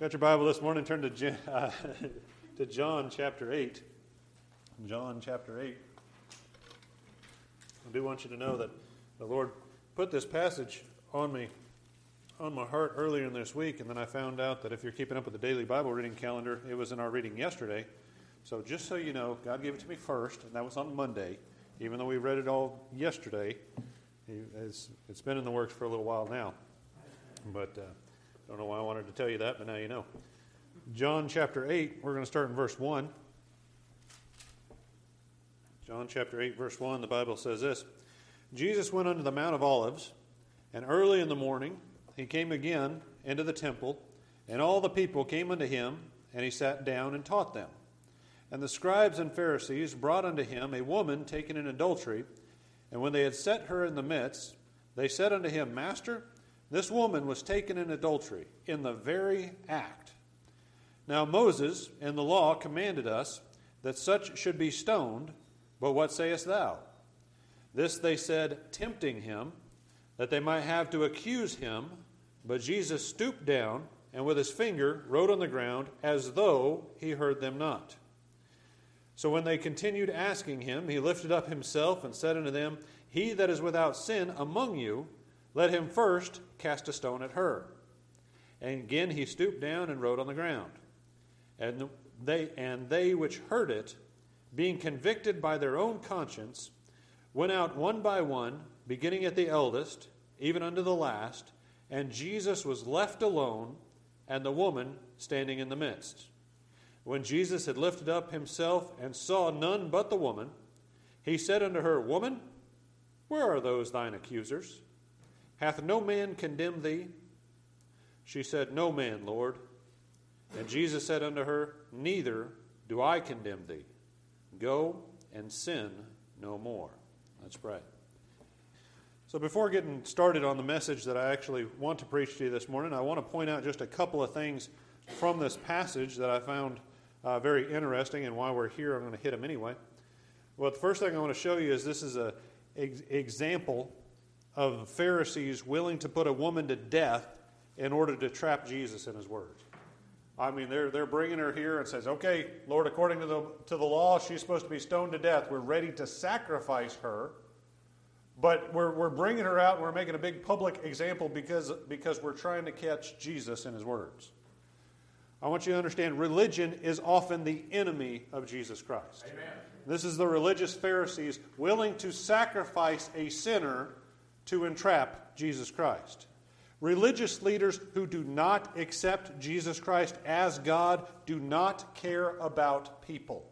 Got your Bible this morning? Turn to, uh, to John chapter 8. John chapter 8. I do want you to know that the Lord put this passage on me, on my heart earlier in this week, and then I found out that if you're keeping up with the daily Bible reading calendar, it was in our reading yesterday. So just so you know, God gave it to me first, and that was on Monday. Even though we read it all yesterday, it's, it's been in the works for a little while now. But uh, don't know why I wanted to tell you that, but now you know. John chapter 8, we're going to start in verse 1. John chapter 8, verse 1, the Bible says this Jesus went unto the Mount of Olives, and early in the morning he came again into the temple, and all the people came unto him, and he sat down and taught them. And the scribes and Pharisees brought unto him a woman taken in adultery, and when they had set her in the midst, they said unto him, Master, this woman was taken in adultery, in the very act. Now Moses in the law commanded us that such should be stoned, but what sayest thou? This they said, tempting him, that they might have to accuse him. But Jesus stooped down and with his finger wrote on the ground as though he heard them not. So when they continued asking him, he lifted up himself and said unto them, He that is without sin among you, let him first cast a stone at her. And again he stooped down and wrote on the ground. And they, and they which heard it, being convicted by their own conscience, went out one by one, beginning at the eldest, even unto the last, and Jesus was left alone, and the woman standing in the midst. When Jesus had lifted up himself and saw none but the woman, he said unto her, Woman, where are those thine accusers? Hath no man condemned thee? She said, No man, Lord. And Jesus said unto her, Neither do I condemn thee. Go and sin no more. Let's pray. So, before getting started on the message that I actually want to preach to you this morning, I want to point out just a couple of things from this passage that I found uh, very interesting and why we're here. I'm going to hit them anyway. Well, the first thing I want to show you is this is an ex- example of the Pharisees willing to put a woman to death in order to trap Jesus in his words. I mean, they're, they're bringing her here and says, okay, Lord, according to the, to the law, she's supposed to be stoned to death. We're ready to sacrifice her, but we're, we're bringing her out and we're making a big public example because, because we're trying to catch Jesus in his words. I want you to understand religion is often the enemy of Jesus Christ. Amen. This is the religious Pharisees willing to sacrifice a sinner to entrap Jesus Christ. Religious leaders who do not accept Jesus Christ as God do not care about people.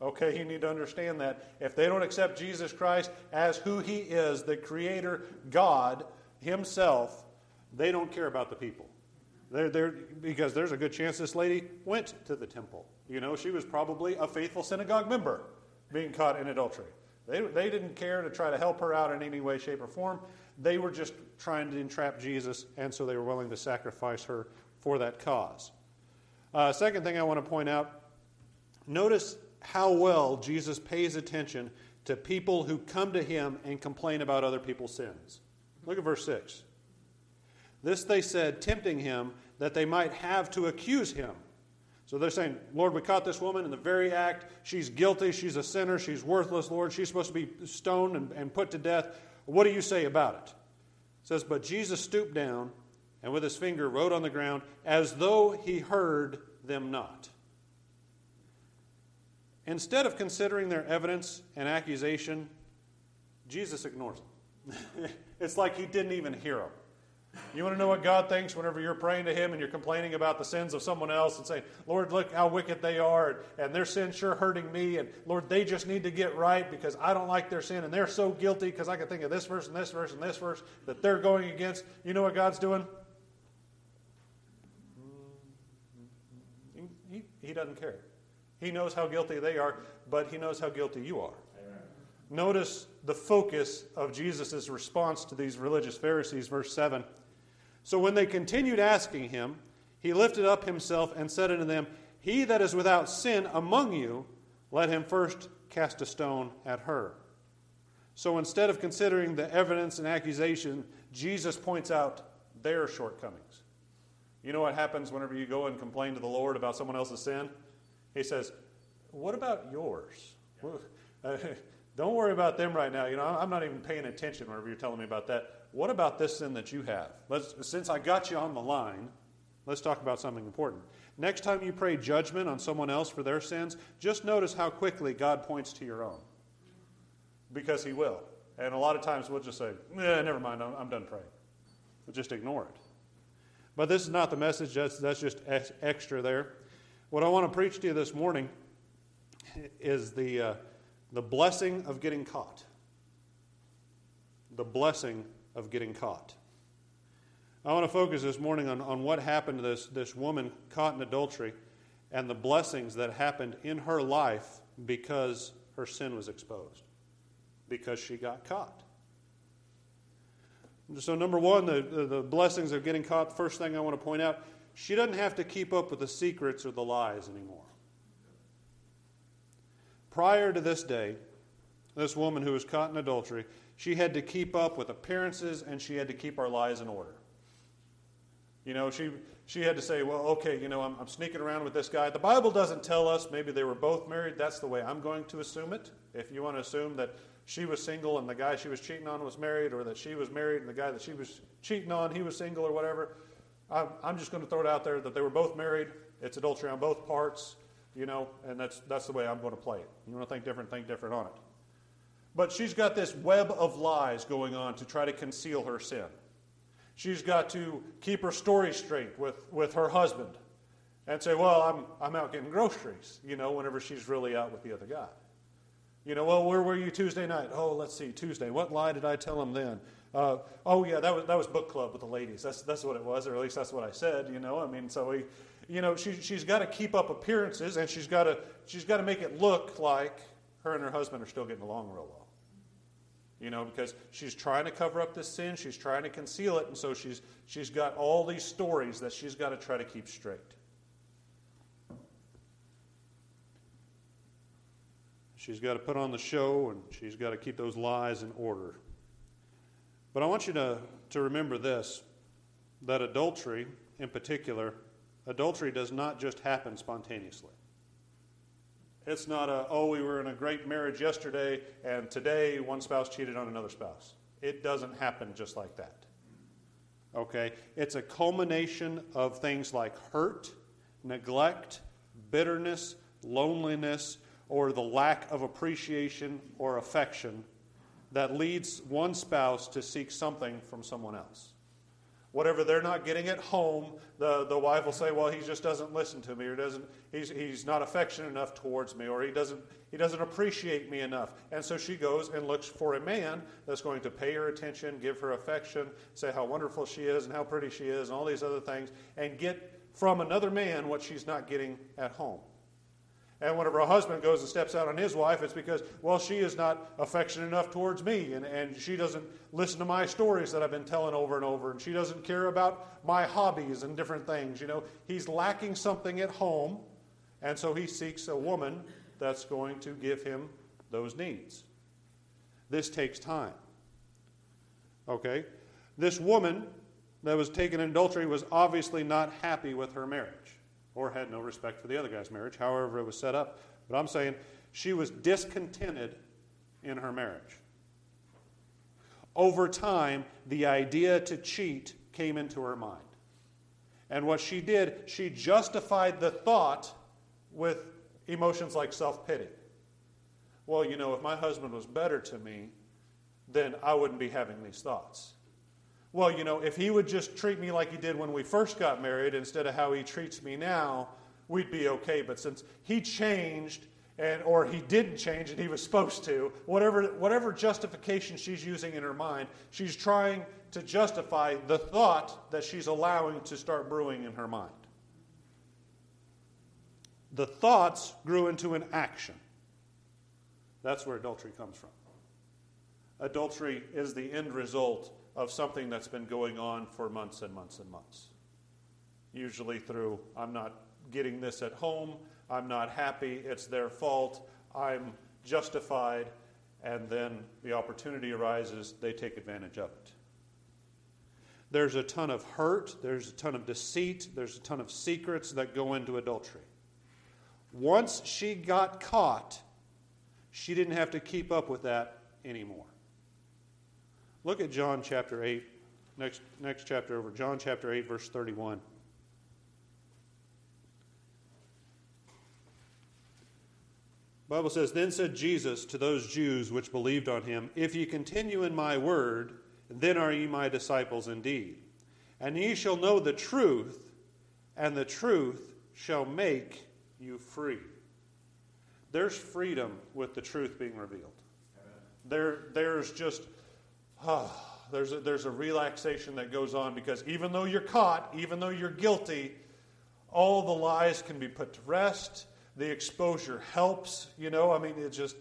Okay, you need to understand that. If they don't accept Jesus Christ as who he is, the Creator, God Himself, they don't care about the people. They're, they're, because there's a good chance this lady went to the temple. You know, she was probably a faithful synagogue member being caught in adultery. They, they didn't care to try to help her out in any way, shape, or form. They were just trying to entrap Jesus, and so they were willing to sacrifice her for that cause. Uh, second thing I want to point out notice how well Jesus pays attention to people who come to him and complain about other people's sins. Look at verse 6. This they said, tempting him that they might have to accuse him. So they're saying, Lord, we caught this woman in the very act. She's guilty. She's a sinner. She's worthless, Lord. She's supposed to be stoned and, and put to death. What do you say about it? it? says, But Jesus stooped down and with his finger wrote on the ground as though he heard them not. Instead of considering their evidence and accusation, Jesus ignores them. it's like he didn't even hear them. You want to know what God thinks whenever you're praying to Him and you're complaining about the sins of someone else and saying, Lord, look how wicked they are, and their sin sure hurting me, and Lord, they just need to get right because I don't like their sin, and they're so guilty because I can think of this verse and this verse and this verse that they're going against. You know what God's doing? He, he doesn't care. He knows how guilty they are, but He knows how guilty you are. Amen. Notice the focus of Jesus' response to these religious Pharisees, verse 7. So when they continued asking him, he lifted up himself and said unto them, He that is without sin among you, let him first cast a stone at her. So instead of considering the evidence and accusation, Jesus points out their shortcomings. You know what happens whenever you go and complain to the Lord about someone else's sin? He says, What about yours? Don't worry about them right now. You know, I'm not even paying attention whenever you're telling me about that. What about this sin that you have? Let's, since I got you on the line, let's talk about something important. Next time you pray judgment on someone else for their sins, just notice how quickly God points to your own. Because He will. And a lot of times we'll just say, eh, never mind, I'm, I'm done praying. We'll just ignore it. But this is not the message, that's, that's just extra there. What I want to preach to you this morning is the, uh, the blessing of getting caught. The blessing of getting caught. I want to focus this morning on, on what happened to this, this woman caught in adultery and the blessings that happened in her life because her sin was exposed, because she got caught. So, number one, the, the, the blessings of getting caught. First thing I want to point out she doesn't have to keep up with the secrets or the lies anymore. Prior to this day, this woman who was caught in adultery, she had to keep up with appearances and she had to keep our lies in order. You know, she, she had to say, well, okay, you know, I'm, I'm sneaking around with this guy. The Bible doesn't tell us. Maybe they were both married. That's the way I'm going to assume it. If you want to assume that she was single and the guy she was cheating on was married, or that she was married and the guy that she was cheating on, he was single or whatever, I'm, I'm just going to throw it out there that they were both married. It's adultery on both parts, you know, and that's, that's the way I'm going to play it. You want to think different, think different on it. But she's got this web of lies going on to try to conceal her sin. She's got to keep her story straight with, with her husband and say, Well, I'm, I'm out getting groceries, you know, whenever she's really out with the other guy. You know, well, where were you Tuesday night? Oh, let's see, Tuesday. What lie did I tell him then? Uh, oh, yeah, that was, that was book club with the ladies. That's, that's what it was, or at least that's what I said, you know. I mean, so we, you know, she, she's got to keep up appearances and she's got to she's got to make it look like her and her husband are still getting along real well. You know, because she's trying to cover up this sin, she's trying to conceal it, and so she's, she's got all these stories that she's got to try to keep straight. She's got to put on the show and she's got to keep those lies in order. But I want you to, to remember this that adultery, in particular, adultery does not just happen spontaneously. It's not a, oh, we were in a great marriage yesterday and today one spouse cheated on another spouse. It doesn't happen just like that. Okay? It's a culmination of things like hurt, neglect, bitterness, loneliness, or the lack of appreciation or affection that leads one spouse to seek something from someone else whatever they're not getting at home, the, the wife will say, Well, he just doesn't listen to me, or doesn't, he's, he's not affectionate enough towards me, or he doesn't, he doesn't appreciate me enough. And so she goes and looks for a man that's going to pay her attention, give her affection, say how wonderful she is and how pretty she is, and all these other things, and get from another man what she's not getting at home. And whenever a husband goes and steps out on his wife, it's because, well, she is not affectionate enough towards me, and, and she doesn't listen to my stories that I've been telling over and over, and she doesn't care about my hobbies and different things. You know, he's lacking something at home, and so he seeks a woman that's going to give him those needs. This takes time. Okay? This woman that was taken in adultery was obviously not happy with her marriage or had no respect for the other guy's marriage, however it was set up. But I'm saying she was discontented in her marriage. Over time, the idea to cheat came into her mind. And what she did, she justified the thought with emotions like self pity. Well, you know, if my husband was better to me, then I wouldn't be having these thoughts well, you know, if he would just treat me like he did when we first got married instead of how he treats me now, we'd be okay. But since he changed, and or he didn't change and he was supposed to, whatever whatever justification she's using in her mind, she's trying to justify the thought that she's allowing to start brewing in her mind. The thoughts grew into an action. That's where adultery comes from. Adultery is the end result of something that's been going on for months and months and months. Usually through, I'm not getting this at home, I'm not happy, it's their fault, I'm justified, and then the opportunity arises, they take advantage of it. there's a ton of hurt, there's a ton of deceit, there's a ton of secrets that go into adultery. Once she got caught, she didn't have to keep up with that anymore. Look at John chapter 8, next, next chapter over, John chapter 8, verse 31. Bible says, Then said Jesus to those Jews which believed on him, If ye continue in my word, then are ye my disciples indeed. And ye shall know the truth, and the truth shall make you free. There's freedom with the truth being revealed. There, there's just, oh, there's, a, there's a relaxation that goes on because even though you're caught, even though you're guilty, all the lies can be put to rest. The exposure helps, you know. I mean, it's just,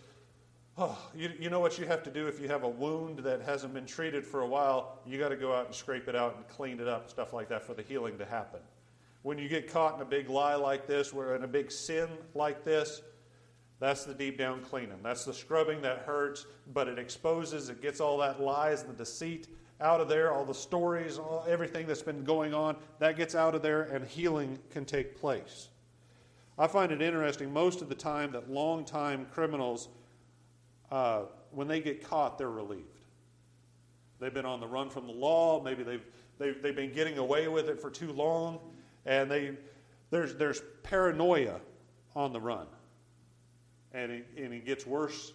oh, you, you know what you have to do if you have a wound that hasn't been treated for a while? You got to go out and scrape it out and clean it up stuff like that for the healing to happen. When you get caught in a big lie like this, or in a big sin like this, that's the deep down cleaning. That's the scrubbing that hurts, but it exposes, it gets all that lies and the deceit out of there, all the stories, all, everything that's been going on, that gets out of there, and healing can take place. I find it interesting most of the time that long-time criminals, uh, when they get caught, they're relieved. They've been on the run from the law, maybe they've, they've, they've been getting away with it for too long, and they, there's, there's paranoia on the run and it, and it gets worse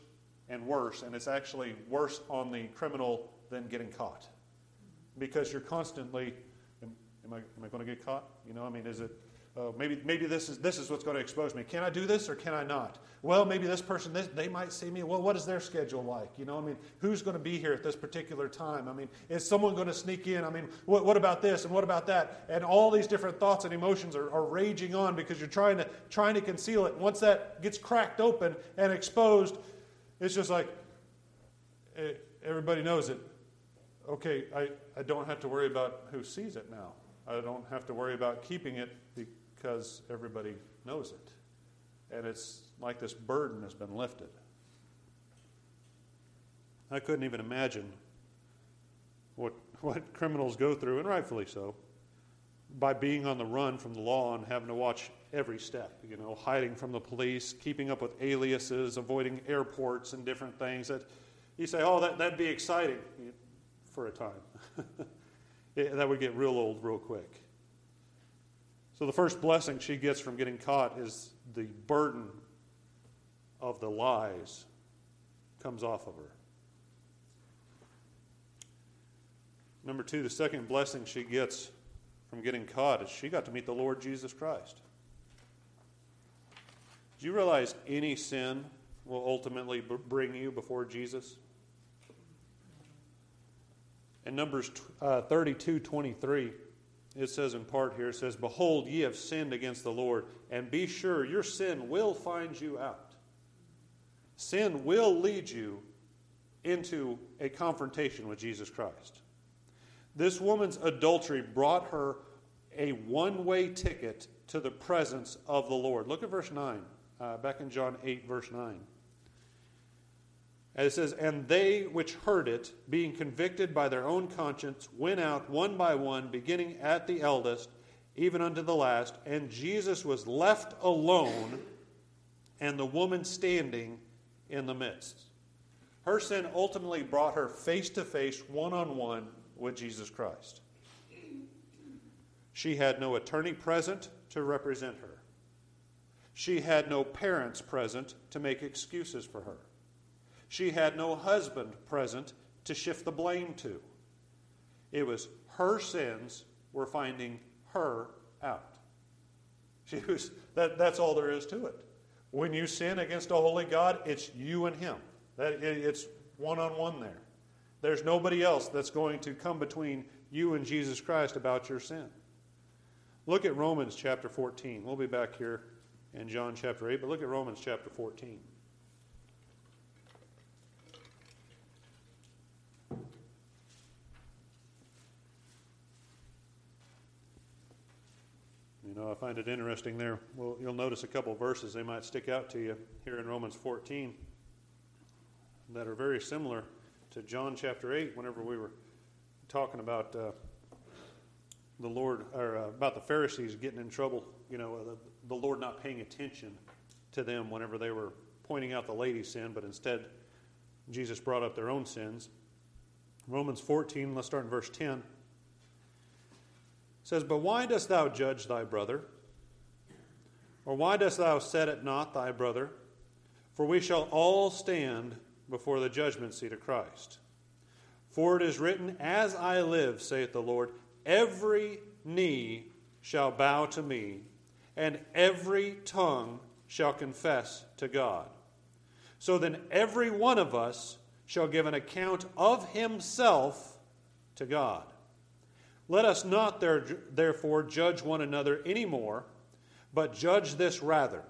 and worse, and it's actually worse on the criminal than getting caught. Because you're constantly, am, am I, am I going to get caught? You know, I mean, is it, uh, maybe, maybe this is, this is what's going to expose me. Can I do this or can I not? Well, maybe this person, this, they might see me. Well, what is their schedule like? You know, I mean, who's going to be here at this particular time? I mean, is someone going to sneak in? I mean, what, what about this and what about that? And all these different thoughts and emotions are, are raging on because you're trying to, trying to conceal it. Once that gets cracked open and exposed, it's just like everybody knows it. Okay, I, I don't have to worry about who sees it now. I don't have to worry about keeping it because everybody knows it. And it's like this burden has been lifted. I couldn't even imagine what, what criminals go through, and rightfully so, by being on the run from the law and having to watch every step, you know, hiding from the police, keeping up with aliases, avoiding airports and different things. That you say, oh, that, that'd be exciting for a time. that would get real old real quick. So the first blessing she gets from getting caught is the burden of the lies comes off of her. Number two, the second blessing she gets from getting caught is she got to meet the Lord Jesus Christ. Do you realize any sin will ultimately bring you before Jesus? In Numbers uh, 32 23, it says in part here, it says, Behold, ye have sinned against the Lord, and be sure your sin will find you out. Sin will lead you into a confrontation with Jesus Christ. This woman's adultery brought her a one way ticket to the presence of the Lord. Look at verse 9, uh, back in John 8, verse 9. And it says, And they which heard it, being convicted by their own conscience, went out one by one, beginning at the eldest, even unto the last. And Jesus was left alone, and the woman standing in the midst. Her sin ultimately brought her face to face, one on one, with Jesus Christ. She had no attorney present to represent her. She had no parents present to make excuses for her. She had no husband present to shift the blame to. It was her sins were finding her out. She was, that, that's all there is to it. When you sin against a holy God, it's you and Him. That, it's one on one there. There's nobody else that's going to come between you and Jesus Christ about your sin. Look at Romans chapter 14. We'll be back here in John chapter 8, but look at Romans chapter 14. You know, I find it interesting there. Well, you'll notice a couple verses they might stick out to you here in Romans 14 that are very similar to John chapter 8 whenever we were talking about uh, the Lord, or uh, about the Pharisees getting in trouble, you know, uh, the, the Lord not paying attention to them whenever they were pointing out the lady's sin, but instead Jesus brought up their own sins. Romans 14, let's start in verse 10. Says, But why dost thou judge thy brother? Or why dost thou set at naught thy brother? For we shall all stand before the judgment seat of Christ. For it is written, As I live, saith the Lord, every knee shall bow to me, and every tongue shall confess to God. So then, every one of us shall give an account of himself to God. Let us not there, therefore judge one another any more, but judge this rather,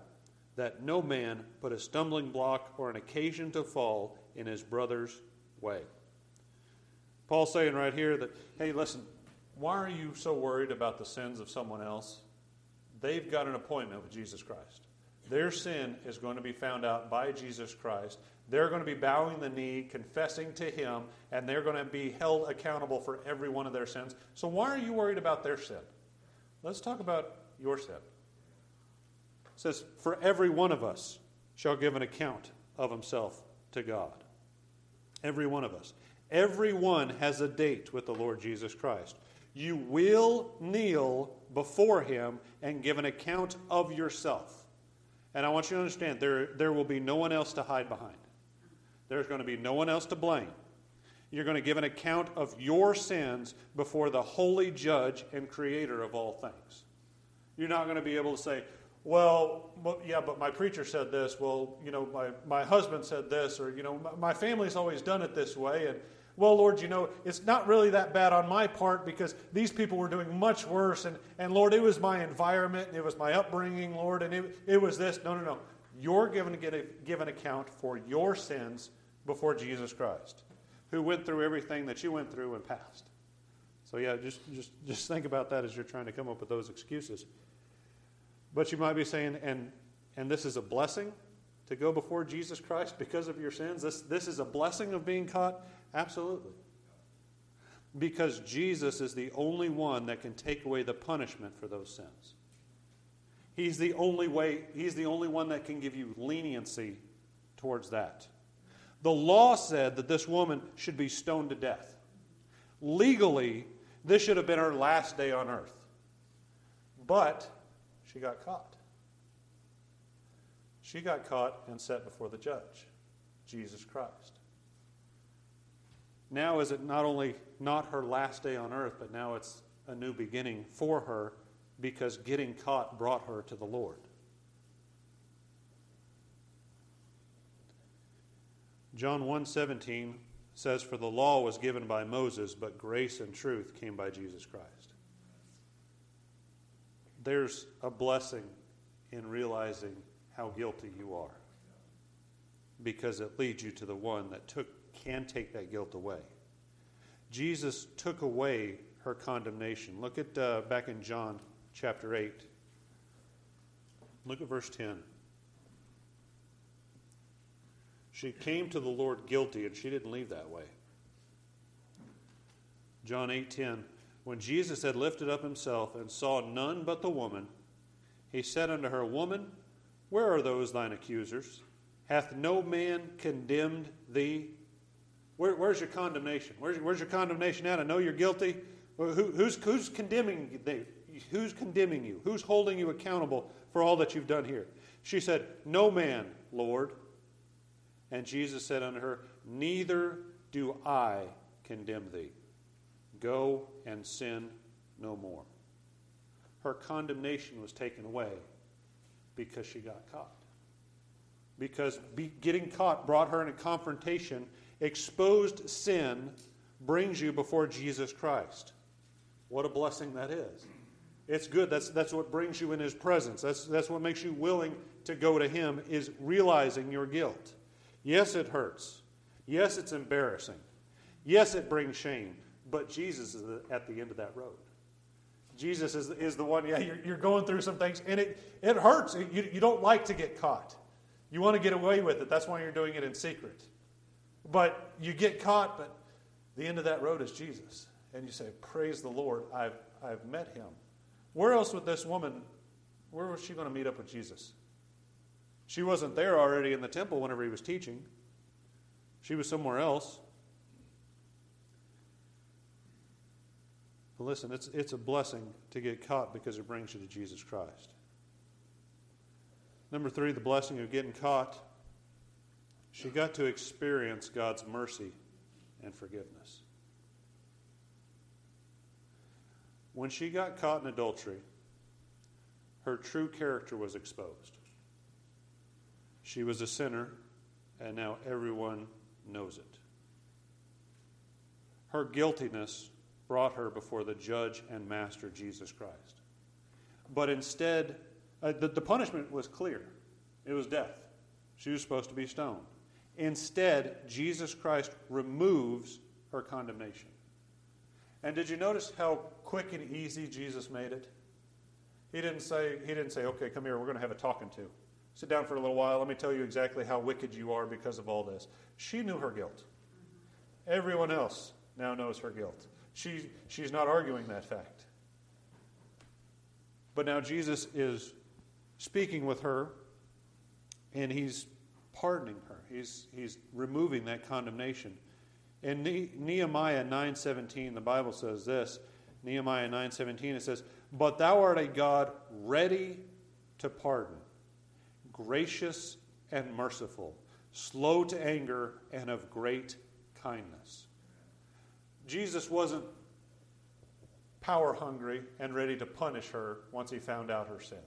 that no man put a stumbling block or an occasion to fall in his brother's way. Paul's saying right here that, hey, listen, why are you so worried about the sins of someone else? They've got an appointment with Jesus Christ. Their sin is going to be found out by Jesus Christ. They're going to be bowing the knee, confessing to Him, and they're going to be held accountable for every one of their sins. So, why are you worried about their sin? Let's talk about your sin. It says, For every one of us shall give an account of himself to God. Every one of us. Everyone has a date with the Lord Jesus Christ. You will kneel before him and give an account of yourself. And I want you to understand there, there will be no one else to hide behind. There's going to be no one else to blame. You're going to give an account of your sins before the holy judge and creator of all things. You're not going to be able to say, well, yeah, but my preacher said this. Well, you know, my, my husband said this, or, you know, my, family's always done it this way. And, well, Lord, you know, it's not really that bad on my part because these people were doing much worse. And, and Lord, it was my environment, it was my upbringing, Lord, and it, it was this. No, no, no. You're given to get a, give an account for your sins before Jesus Christ, who went through everything that you went through and passed. So, yeah, just, just, just think about that as you're trying to come up with those excuses. But you might be saying, and, and this is a blessing to go before Jesus Christ because of your sins? This, this is a blessing of being caught? Absolutely. Because Jesus is the only one that can take away the punishment for those sins. He's the only way, he's the only one that can give you leniency towards that. The law said that this woman should be stoned to death. Legally, this should have been her last day on earth. But she got caught. She got caught and set before the judge, Jesus Christ. Now is it not only not her last day on earth, but now it's a new beginning for her because getting caught brought her to the Lord. John 1:17 says for the law was given by Moses but grace and truth came by Jesus Christ. There's a blessing in realizing how guilty you are because it leads you to the one that took can take that guilt away. Jesus took away her condemnation. Look at uh, back in John chapter 8. Look at verse 10. She came to the Lord guilty and she didn't leave that way. John 8:10 When Jesus had lifted up himself and saw none but the woman, he said unto her, Woman, where are those thine accusers? Hath no man condemned thee? Where, where's your condemnation? Where's, where's your condemnation at? I know you're guilty. Who, who's, who's condemning you? Who's condemning you? Who's holding you accountable for all that you've done here? She said, No man, Lord. And Jesus said unto her, Neither do I condemn thee. Go and sin no more. Her condemnation was taken away because she got caught. Because be, getting caught brought her in a confrontation exposed sin brings you before Jesus Christ. What a blessing that is. It's good. That's, that's what brings you in his presence. That's, that's what makes you willing to go to him is realizing your guilt. Yes, it hurts. Yes, it's embarrassing. Yes, it brings shame. But Jesus is at the end of that road. Jesus is, is the one, yeah, you're, you're going through some things, and it, it hurts. You, you don't like to get caught. You want to get away with it. That's why you're doing it in secret. But you get caught, but the end of that road is Jesus. And you say, Praise the Lord, I've, I've met him. Where else would this woman, where was she going to meet up with Jesus? She wasn't there already in the temple whenever he was teaching, she was somewhere else. But listen, it's, it's a blessing to get caught because it brings you to Jesus Christ. Number three, the blessing of getting caught. She got to experience God's mercy and forgiveness. When she got caught in adultery, her true character was exposed. She was a sinner, and now everyone knows it. Her guiltiness brought her before the judge and master, Jesus Christ. But instead, uh, the, the punishment was clear it was death. She was supposed to be stoned. Instead, Jesus Christ removes her condemnation. And did you notice how quick and easy Jesus made it? He didn't say, he didn't say, okay, come here, we're going to have a talking to. Sit down for a little while. Let me tell you exactly how wicked you are because of all this. She knew her guilt. Everyone else now knows her guilt. She, she's not arguing that fact. But now Jesus is speaking with her, and he's pardoning her. He's, he's removing that condemnation. In ne- Nehemiah 9:17, the Bible says this. Nehemiah 9:17 it says, "But thou art a God ready to pardon, gracious and merciful, slow to anger and of great kindness." Jesus wasn't power hungry and ready to punish her once he found out her sin.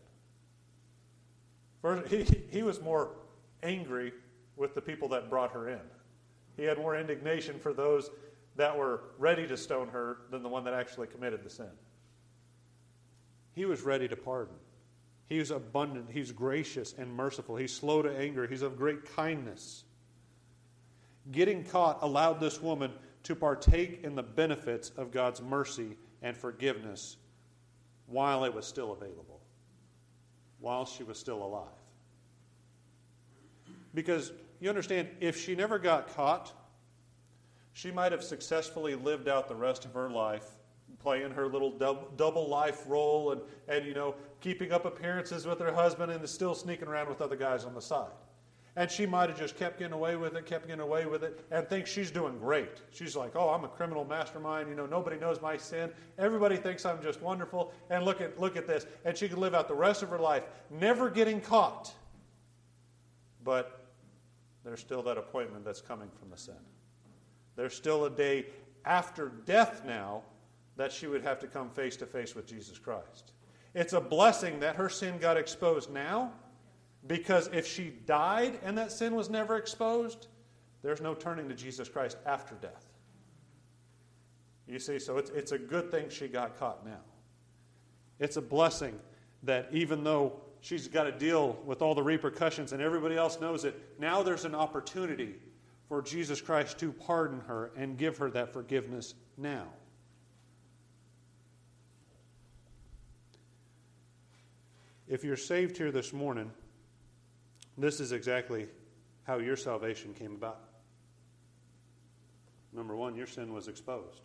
First, he, he was more angry with the people that brought her in. He had more indignation for those that were ready to stone her than the one that actually committed the sin. He was ready to pardon. He was abundant. He's gracious and merciful. He's slow to anger. He's of great kindness. Getting caught allowed this woman to partake in the benefits of God's mercy and forgiveness while it was still available, while she was still alive. Because you understand, if she never got caught, she might have successfully lived out the rest of her life playing her little double life role and, and you know keeping up appearances with her husband and is still sneaking around with other guys on the side and she might have just kept getting away with it, kept getting away with it, and thinks she's doing great. She's like, oh, I'm a criminal mastermind. You know, nobody knows my sin. Everybody thinks I'm just wonderful. And look at, look at this. And she could live out the rest of her life never getting caught. But there's still that appointment that's coming from the sin. There's still a day after death now that she would have to come face to face with Jesus Christ. It's a blessing that her sin got exposed now because if she died and that sin was never exposed, there's no turning to Jesus Christ after death. You see, so it's, it's a good thing she got caught now. It's a blessing that even though she's got to deal with all the repercussions and everybody else knows it, now there's an opportunity for Jesus Christ to pardon her and give her that forgiveness now. If you're saved here this morning, this is exactly how your salvation came about. Number one, your sin was exposed.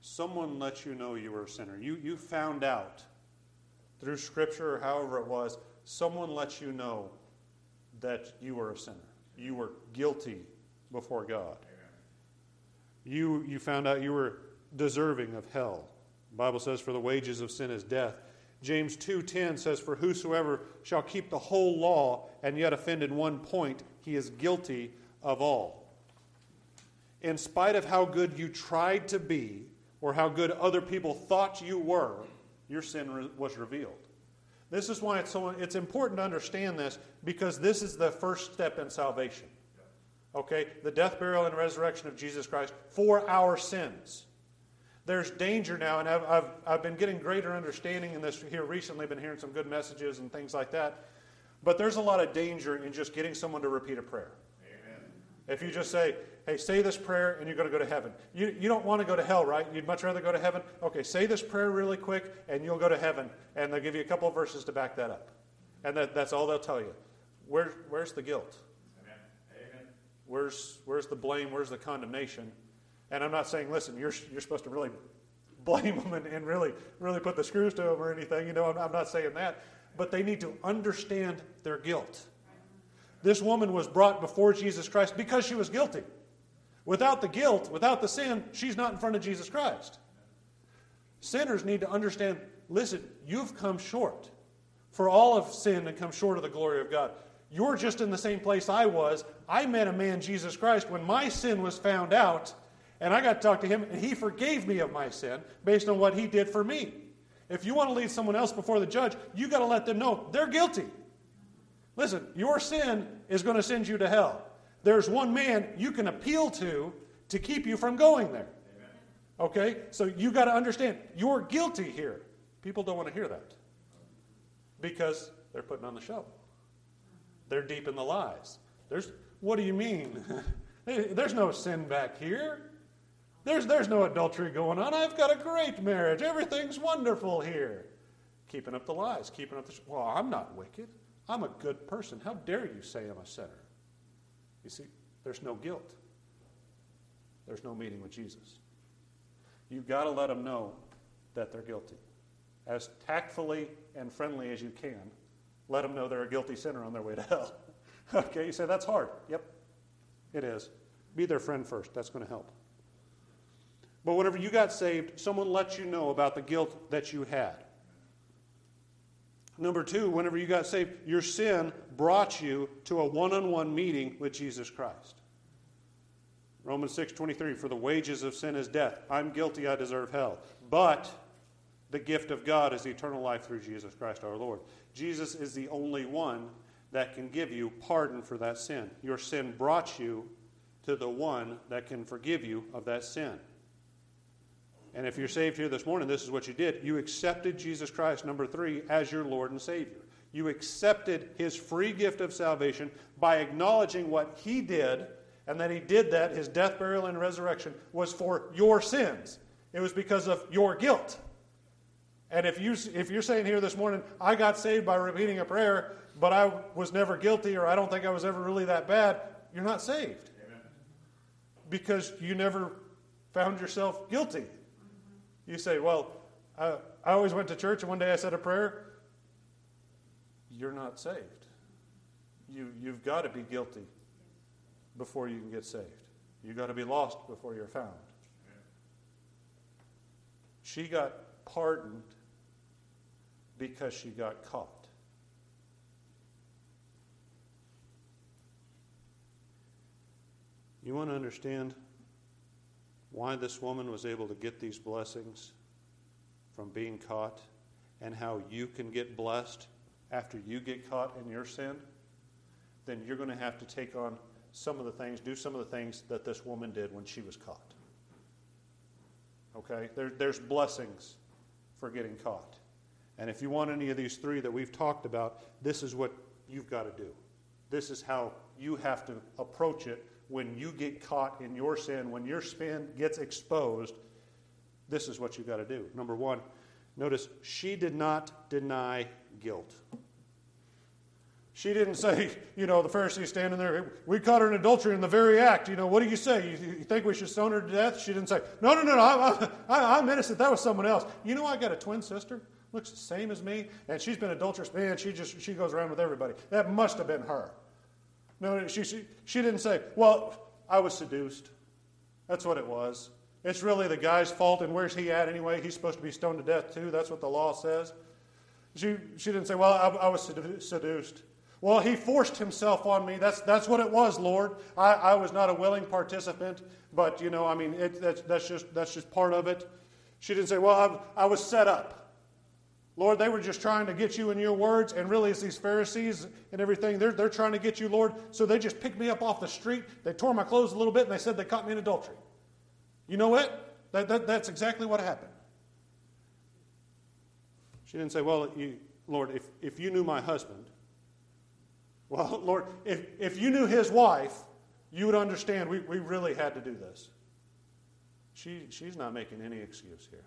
Someone let you know you were a sinner. You, you found out through Scripture or however it was, someone let you know that you were a sinner. You were guilty before God. You, you found out you were deserving of hell. The Bible says, For the wages of sin is death. James 2:10 says for whosoever shall keep the whole law and yet offend in one point he is guilty of all. In spite of how good you tried to be or how good other people thought you were, your sin re- was revealed. This is why it's so it's important to understand this because this is the first step in salvation. Okay? The death, burial and resurrection of Jesus Christ for our sins there's danger now, and I've, I've, I've been getting greater understanding in this here recently, been hearing some good messages and things like that. But there's a lot of danger in just getting someone to repeat a prayer. Amen. If you just say, hey, say this prayer and you're going to go to heaven. You, you don't want to go to hell, right? You'd much rather go to heaven? Okay, say this prayer really quick and you'll go to heaven. And they'll give you a couple of verses to back that up. And that, that's all they'll tell you. Where, where's the guilt? Amen. Where's, where's the blame? Where's the condemnation? And I'm not saying, listen, you're, you're supposed to really blame them and, and really, really put the screws to them or anything. You know, I'm, I'm not saying that. But they need to understand their guilt. This woman was brought before Jesus Christ because she was guilty. Without the guilt, without the sin, she's not in front of Jesus Christ. Sinners need to understand listen, you've come short. For all have sinned and come short of the glory of God. You're just in the same place I was. I met a man, Jesus Christ, when my sin was found out, and I got to talk to him, and he forgave me of my sin based on what he did for me. If you want to lead someone else before the judge, you got to let them know they're guilty. Listen, your sin is going to send you to hell. There's one man you can appeal to to keep you from going there. Okay? So you got to understand you're guilty here. People don't want to hear that because they're putting on the show. They're deep in the lies. There's, what do you mean? There's no sin back here. There's, there's no adultery going on. I've got a great marriage. Everything's wonderful here. Keeping up the lies, keeping up the. Well, I'm not wicked. I'm a good person. How dare you say I'm a sinner? You see, there's no guilt. There's no meeting with Jesus. You've got to let them know that they're guilty. As tactfully and friendly as you can, let them know they're a guilty sinner on their way to hell. okay, you say that's hard. Yep, it is. Be their friend first. That's going to help. But whenever you got saved, someone let you know about the guilt that you had. Number two, whenever you got saved, your sin brought you to a one on one meeting with Jesus Christ. Romans 6 23, for the wages of sin is death. I'm guilty, I deserve hell. But the gift of God is eternal life through Jesus Christ our Lord. Jesus is the only one that can give you pardon for that sin. Your sin brought you to the one that can forgive you of that sin. And if you're saved here this morning, this is what you did. You accepted Jesus Christ, number three, as your Lord and Savior. You accepted his free gift of salvation by acknowledging what he did, and that he did that, his death, burial, and resurrection, was for your sins. It was because of your guilt. And if, you, if you're saying here this morning, I got saved by repeating a prayer, but I was never guilty, or I don't think I was ever really that bad, you're not saved. Amen. Because you never found yourself guilty. You say, Well, I, I always went to church, and one day I said a prayer. You're not saved. You, you've got to be guilty before you can get saved. You've got to be lost before you're found. She got pardoned because she got caught. You want to understand why this woman was able to get these blessings from being caught and how you can get blessed after you get caught in your sin, then you're going to have to take on some of the things, do some of the things that this woman did when she was caught. Okay? There, there's blessings for getting caught. And if you want any of these three that we've talked about, this is what you've got to do. This is how you have to approach it when you get caught in your sin, when your sin gets exposed. This is what you've got to do. Number one, notice she did not deny guilt. She didn't say, you know, the Pharisees standing there, we caught her in adultery in the very act. You know, what do you say? You, you think we should stone her to death? She didn't say, no, no, no, no I, I, I'm innocent. That was someone else. You know, I got a twin sister looks the same as me, and she's been adulterous. Man, she just she goes around with everybody. That must have been her. No, she, she, she didn't say, well, I was seduced. That's what it was. It's really the guy's fault, and where's he at anyway? He's supposed to be stoned to death too. That's what the law says. She, she didn't say, well, I, I was seduced. Well, he forced himself on me. That's, that's what it was, Lord. I, I was not a willing participant, but, you know, I mean, it, that's, that's, just, that's just part of it. She didn't say, well, I, I was set up. Lord, they were just trying to get you in your words, and really it's these Pharisees and everything. They're, they're trying to get you, Lord. So they just picked me up off the street. They tore my clothes a little bit, and they said they caught me in adultery. You know what? That, that, that's exactly what happened. She didn't say, Well, you, Lord, if, if you knew my husband, well, Lord, if, if you knew his wife, you would understand we, we really had to do this. She, she's not making any excuse here.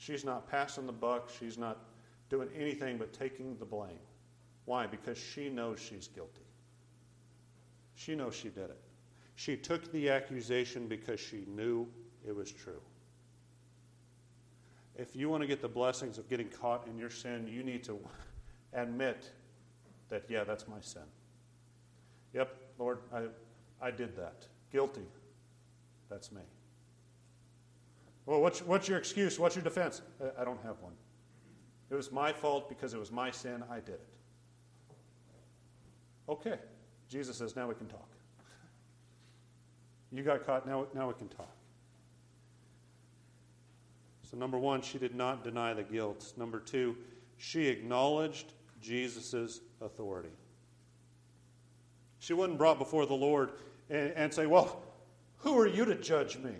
She's not passing the buck. She's not doing anything but taking the blame. Why? Because she knows she's guilty. She knows she did it. She took the accusation because she knew it was true. if you want to get the blessings of getting caught in your sin, you need to admit that, yeah, that's my sin. Yep, Lord, I, I did that. Guilty. That's me. Well, what's, what's your excuse? What's your defense? I, I don't have one. It was my fault because it was my sin. I did it. Okay. Jesus says, now we can talk. You got caught, now, now we can talk. So, number one, she did not deny the guilt. Number two, she acknowledged Jesus' authority. She wasn't brought before the Lord and, and say, Well, who are you to judge me?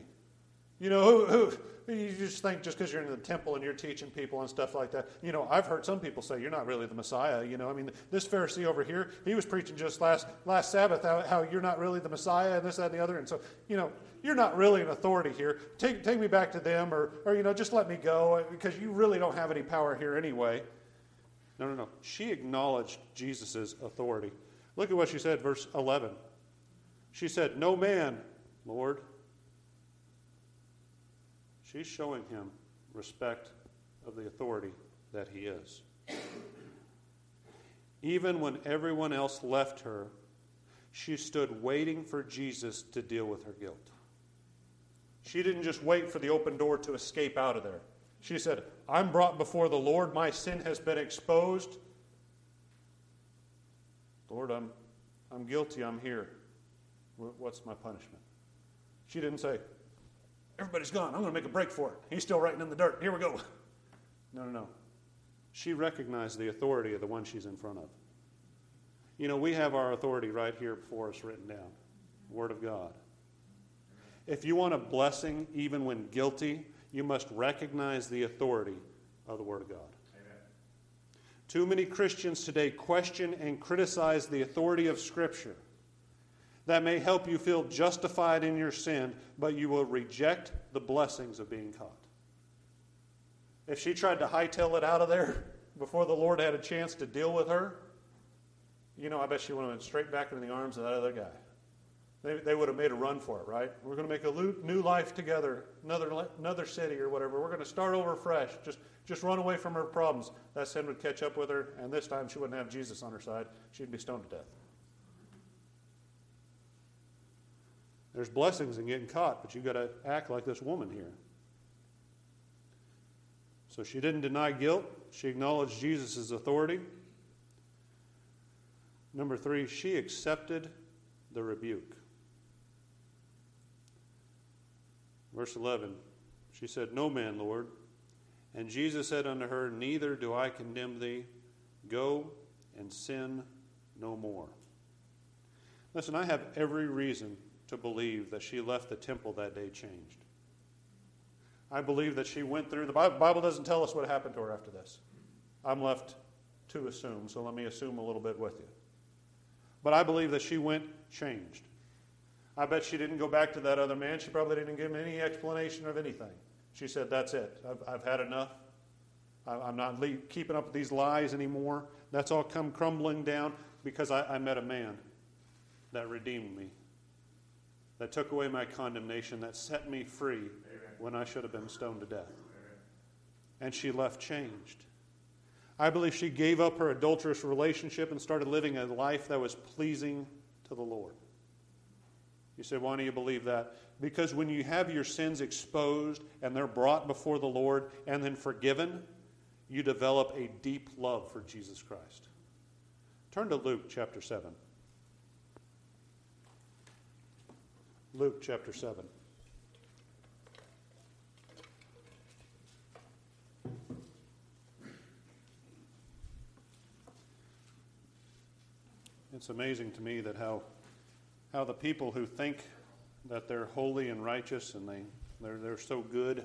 You know, who, who, you just think just because you're in the temple and you're teaching people and stuff like that. You know, I've heard some people say you're not really the Messiah. You know, I mean, this Pharisee over here, he was preaching just last last Sabbath how, how you're not really the Messiah and this, that, and the other. And so, you know, you're not really an authority here. Take take me back to them, or or you know, just let me go uh, because you really don't have any power here anyway. No, no, no. She acknowledged Jesus' authority. Look at what she said, verse 11. She said, No man, Lord, She's showing him respect of the authority that he is. Even when everyone else left her, she stood waiting for Jesus to deal with her guilt. She didn't just wait for the open door to escape out of there. She said, I'm brought before the Lord. My sin has been exposed. Lord, I'm, I'm guilty. I'm here. What's my punishment? She didn't say, Everybody's gone. I'm going to make a break for it. He's still writing in the dirt. Here we go. No, no, no. She recognized the authority of the one she's in front of. You know, we have our authority right here before us written down Word of God. If you want a blessing, even when guilty, you must recognize the authority of the Word of God. Amen. Too many Christians today question and criticize the authority of Scripture that may help you feel justified in your sin, but you will reject the blessings of being caught. If she tried to hightail it out of there before the Lord had a chance to deal with her, you know, I bet she would have went straight back into the arms of that other guy. They, they would have made a run for it, right? We're going to make a new life together, another, another city or whatever. We're going to start over fresh. Just, just run away from her problems. That sin would catch up with her, and this time she wouldn't have Jesus on her side. She'd be stoned to death. There's blessings in getting caught, but you've got to act like this woman here. So she didn't deny guilt, she acknowledged Jesus' authority. Number three, she accepted the rebuke. Verse 11, she said, No man, Lord. And Jesus said unto her, Neither do I condemn thee. Go and sin no more. Listen, I have every reason to believe that she left the temple that day changed. I believe that she went through, the Bible doesn't tell us what happened to her after this. I'm left to assume, so let me assume a little bit with you. But I believe that she went changed. I bet she didn't go back to that other man. She probably didn't give him any explanation of anything. She said, That's it. I've, I've had enough. I'm not keeping up with these lies anymore. That's all come crumbling down because I, I met a man that redeemed me that took away my condemnation, that set me free Amen. when I should have been stoned to death. Amen. And she left changed. I believe she gave up her adulterous relationship and started living a life that was pleasing to the Lord. You say, why do you believe that? Because when you have your sins exposed and they're brought before the Lord and then forgiven, you develop a deep love for Jesus Christ. Turn to Luke chapter 7. Luke chapter 7. It's amazing to me that how, how the people who think that they're holy and righteous and they, they're, they're so good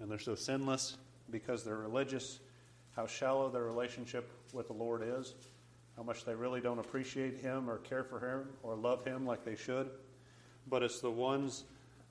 and they're so sinless because they're religious, how shallow their relationship with the Lord is, how much they really don't appreciate Him or care for Him or love Him like they should but it's the ones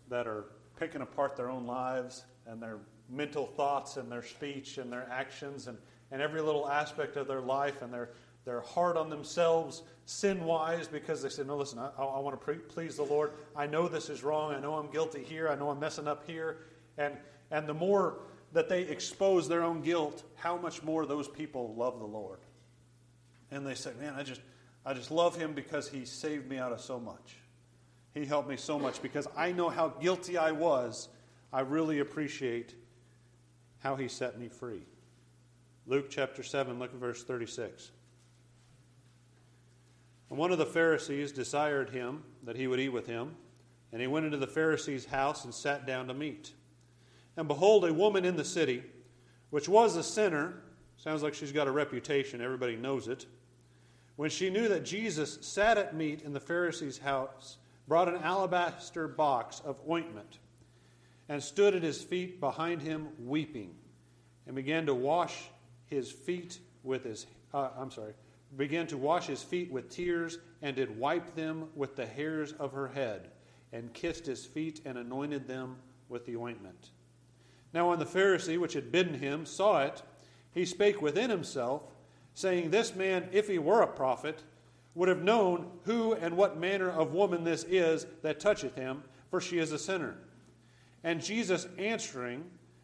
that are picking apart their own lives and their mental thoughts and their speech and their actions and, and every little aspect of their life and they're, they're hard on themselves sin wise because they say, No, listen, I, I want to pre- please the Lord. I know this is wrong. I know I'm guilty here. I know I'm messing up here. And, and the more that they expose their own guilt, how much more those people love the Lord. And they say, Man, I just, I just love him because he saved me out of so much. He helped me so much because I know how guilty I was. I really appreciate how he set me free. Luke chapter 7, look at verse 36. And one of the Pharisees desired him that he would eat with him, and he went into the Pharisee's house and sat down to meat. And behold, a woman in the city, which was a sinner, sounds like she's got a reputation, everybody knows it. When she knew that Jesus sat at meat in the Pharisee's house, brought an alabaster box of ointment, and stood at his feet behind him weeping, and began to wash his feet with his, uh, I'm sorry, began to wash his feet with tears, and did wipe them with the hairs of her head, and kissed his feet and anointed them with the ointment. Now, when the Pharisee which had bidden him saw it, he spake within himself, saying, This man, if he were a prophet, would have known who and what manner of woman this is that toucheth him, for she is a sinner. And Jesus answering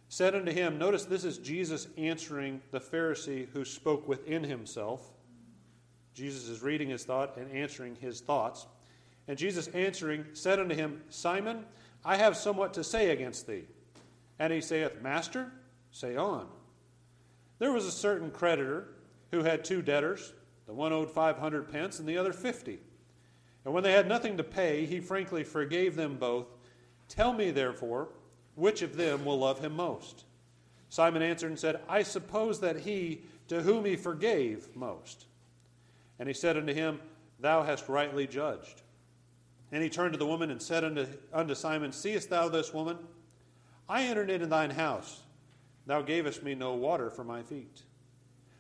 said unto him, Notice this is Jesus answering the Pharisee who spoke within himself. Jesus is reading his thought and answering his thoughts. And Jesus answering said unto him, Simon, I have somewhat to say against thee. And he saith, Master, say on. There was a certain creditor who had two debtors. The one owed 500 pence and the other 50. And when they had nothing to pay, he frankly forgave them both. Tell me, therefore, which of them will love him most? Simon answered and said, I suppose that he to whom he forgave most. And he said unto him, Thou hast rightly judged. And he turned to the woman and said unto, unto Simon, Seest thou this woman? I entered into thine house. Thou gavest me no water for my feet.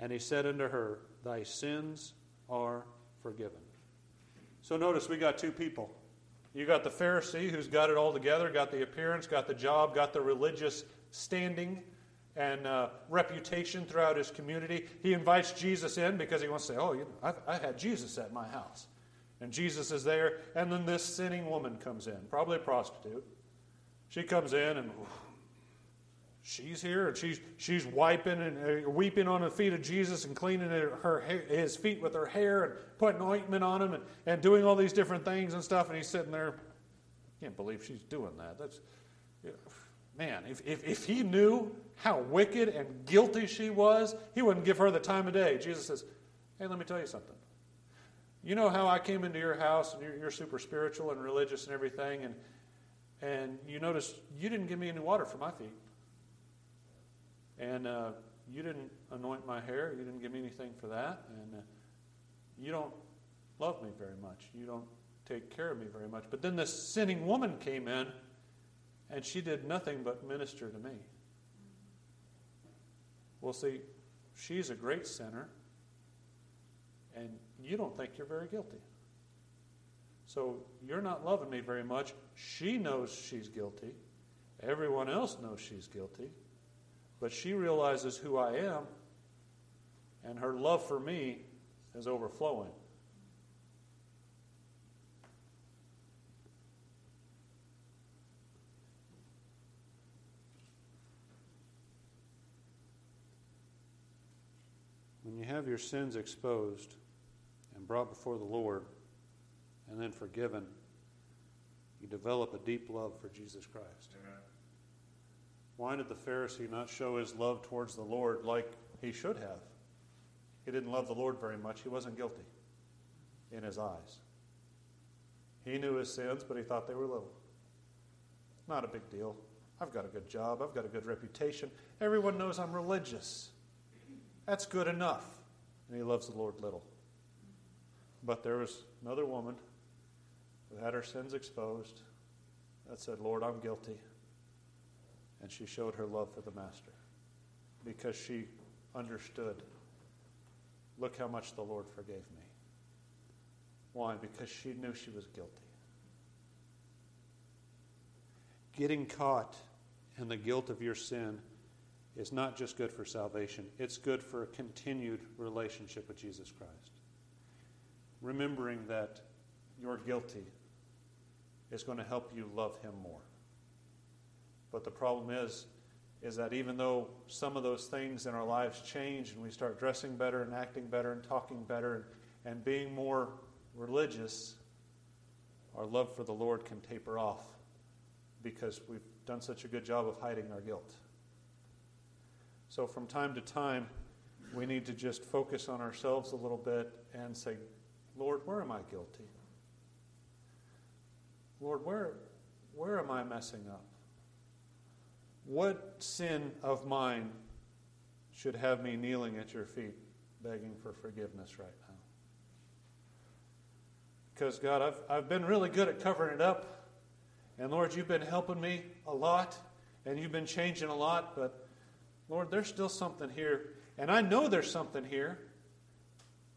And he said unto her, Thy sins are forgiven. So notice we got two people. You got the Pharisee who's got it all together, got the appearance, got the job, got the religious standing and uh, reputation throughout his community. He invites Jesus in because he wants to say, Oh, you know, I've, I had Jesus at my house. And Jesus is there. And then this sinning woman comes in, probably a prostitute. She comes in and she's here and she's, she's wiping and uh, weeping on the feet of Jesus and cleaning her, her, his feet with her hair and putting ointment on him and, and doing all these different things and stuff. And he's sitting there, can't believe she's doing that. That's, man, if, if, if he knew how wicked and guilty she was, he wouldn't give her the time of day. Jesus says, hey, let me tell you something. You know how I came into your house and you're, you're super spiritual and religious and everything, and and you notice you didn't give me any water for my feet. And uh, you didn't anoint my hair. You didn't give me anything for that. And uh, you don't love me very much. You don't take care of me very much. But then this sinning woman came in, and she did nothing but minister to me. Well, see, she's a great sinner, and you don't think you're very guilty. So you're not loving me very much. She knows she's guilty. Everyone else knows she's guilty. But she realizes who I am, and her love for me is overflowing. When you have your sins exposed and brought before the Lord, and then forgiven, you develop a deep love for Jesus Christ. Amen. Why did the Pharisee not show his love towards the Lord like he should have? He didn't love the Lord very much. He wasn't guilty in his eyes. He knew his sins, but he thought they were little. Not a big deal. I've got a good job. I've got a good reputation. Everyone knows I'm religious. That's good enough. And he loves the Lord little. But there was another woman who had her sins exposed, that said, Lord, I'm guilty. And she showed her love for the Master because she understood look how much the Lord forgave me. Why? Because she knew she was guilty. Getting caught in the guilt of your sin is not just good for salvation, it's good for a continued relationship with Jesus Christ. Remembering that you're guilty is going to help you love him more. But the problem is is that even though some of those things in our lives change and we start dressing better and acting better and talking better and, and being more religious, our love for the Lord can taper off because we've done such a good job of hiding our guilt. So from time to time, we need to just focus on ourselves a little bit and say, Lord, where am I guilty? Lord, where, where am I messing up? What sin of mine should have me kneeling at your feet begging for forgiveness right now? Because, God, I've, I've been really good at covering it up. And, Lord, you've been helping me a lot, and you've been changing a lot, but, Lord, there's still something here. And I know there's something here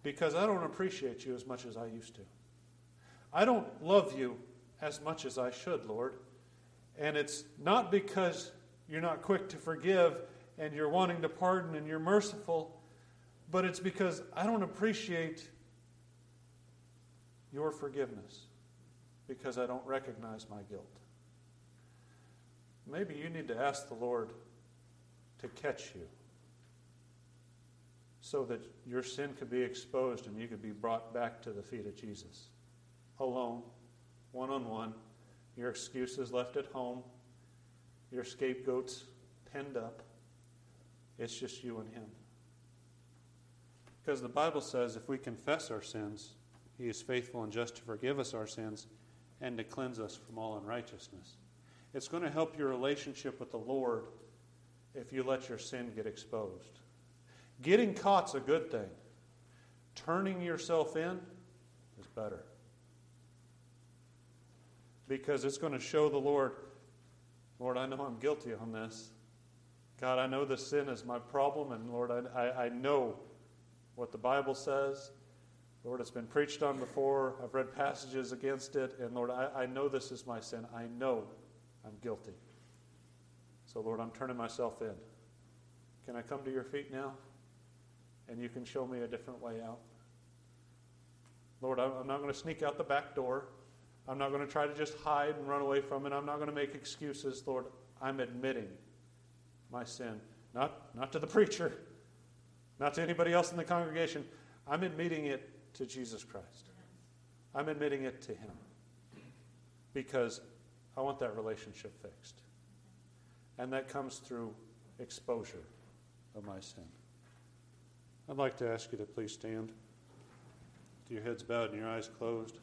because I don't appreciate you as much as I used to. I don't love you as much as I should, Lord. And it's not because you're not quick to forgive and you're wanting to pardon and you're merciful, but it's because I don't appreciate your forgiveness because I don't recognize my guilt. Maybe you need to ask the Lord to catch you so that your sin could be exposed and you could be brought back to the feet of Jesus. Alone, one on one, your excuses left at home, your scapegoats penned up. It's just you and Him. Because the Bible says if we confess our sins, He is faithful and just to forgive us our sins and to cleanse us from all unrighteousness. It's going to help your relationship with the Lord if you let your sin get exposed. Getting caught's a good thing. Turning yourself in is better. Because it's going to show the Lord Lord, I know I'm guilty on this. God, I know the sin is my problem, and Lord, I, I, I know what the Bible says. Lord, it's been preached on before. I've read passages against it, and Lord, I, I know this is my sin. I know I'm guilty. So, Lord, I'm turning myself in. Can I come to your feet now? And you can show me a different way out. Lord, I'm not going to sneak out the back door. I'm not going to try to just hide and run away from it. I'm not going to make excuses. Lord, I'm admitting my sin. Not, not to the preacher, not to anybody else in the congregation. I'm admitting it to Jesus Christ. I'm admitting it to Him because I want that relationship fixed. And that comes through exposure of my sin. I'd like to ask you to please stand, with your heads bowed and your eyes closed.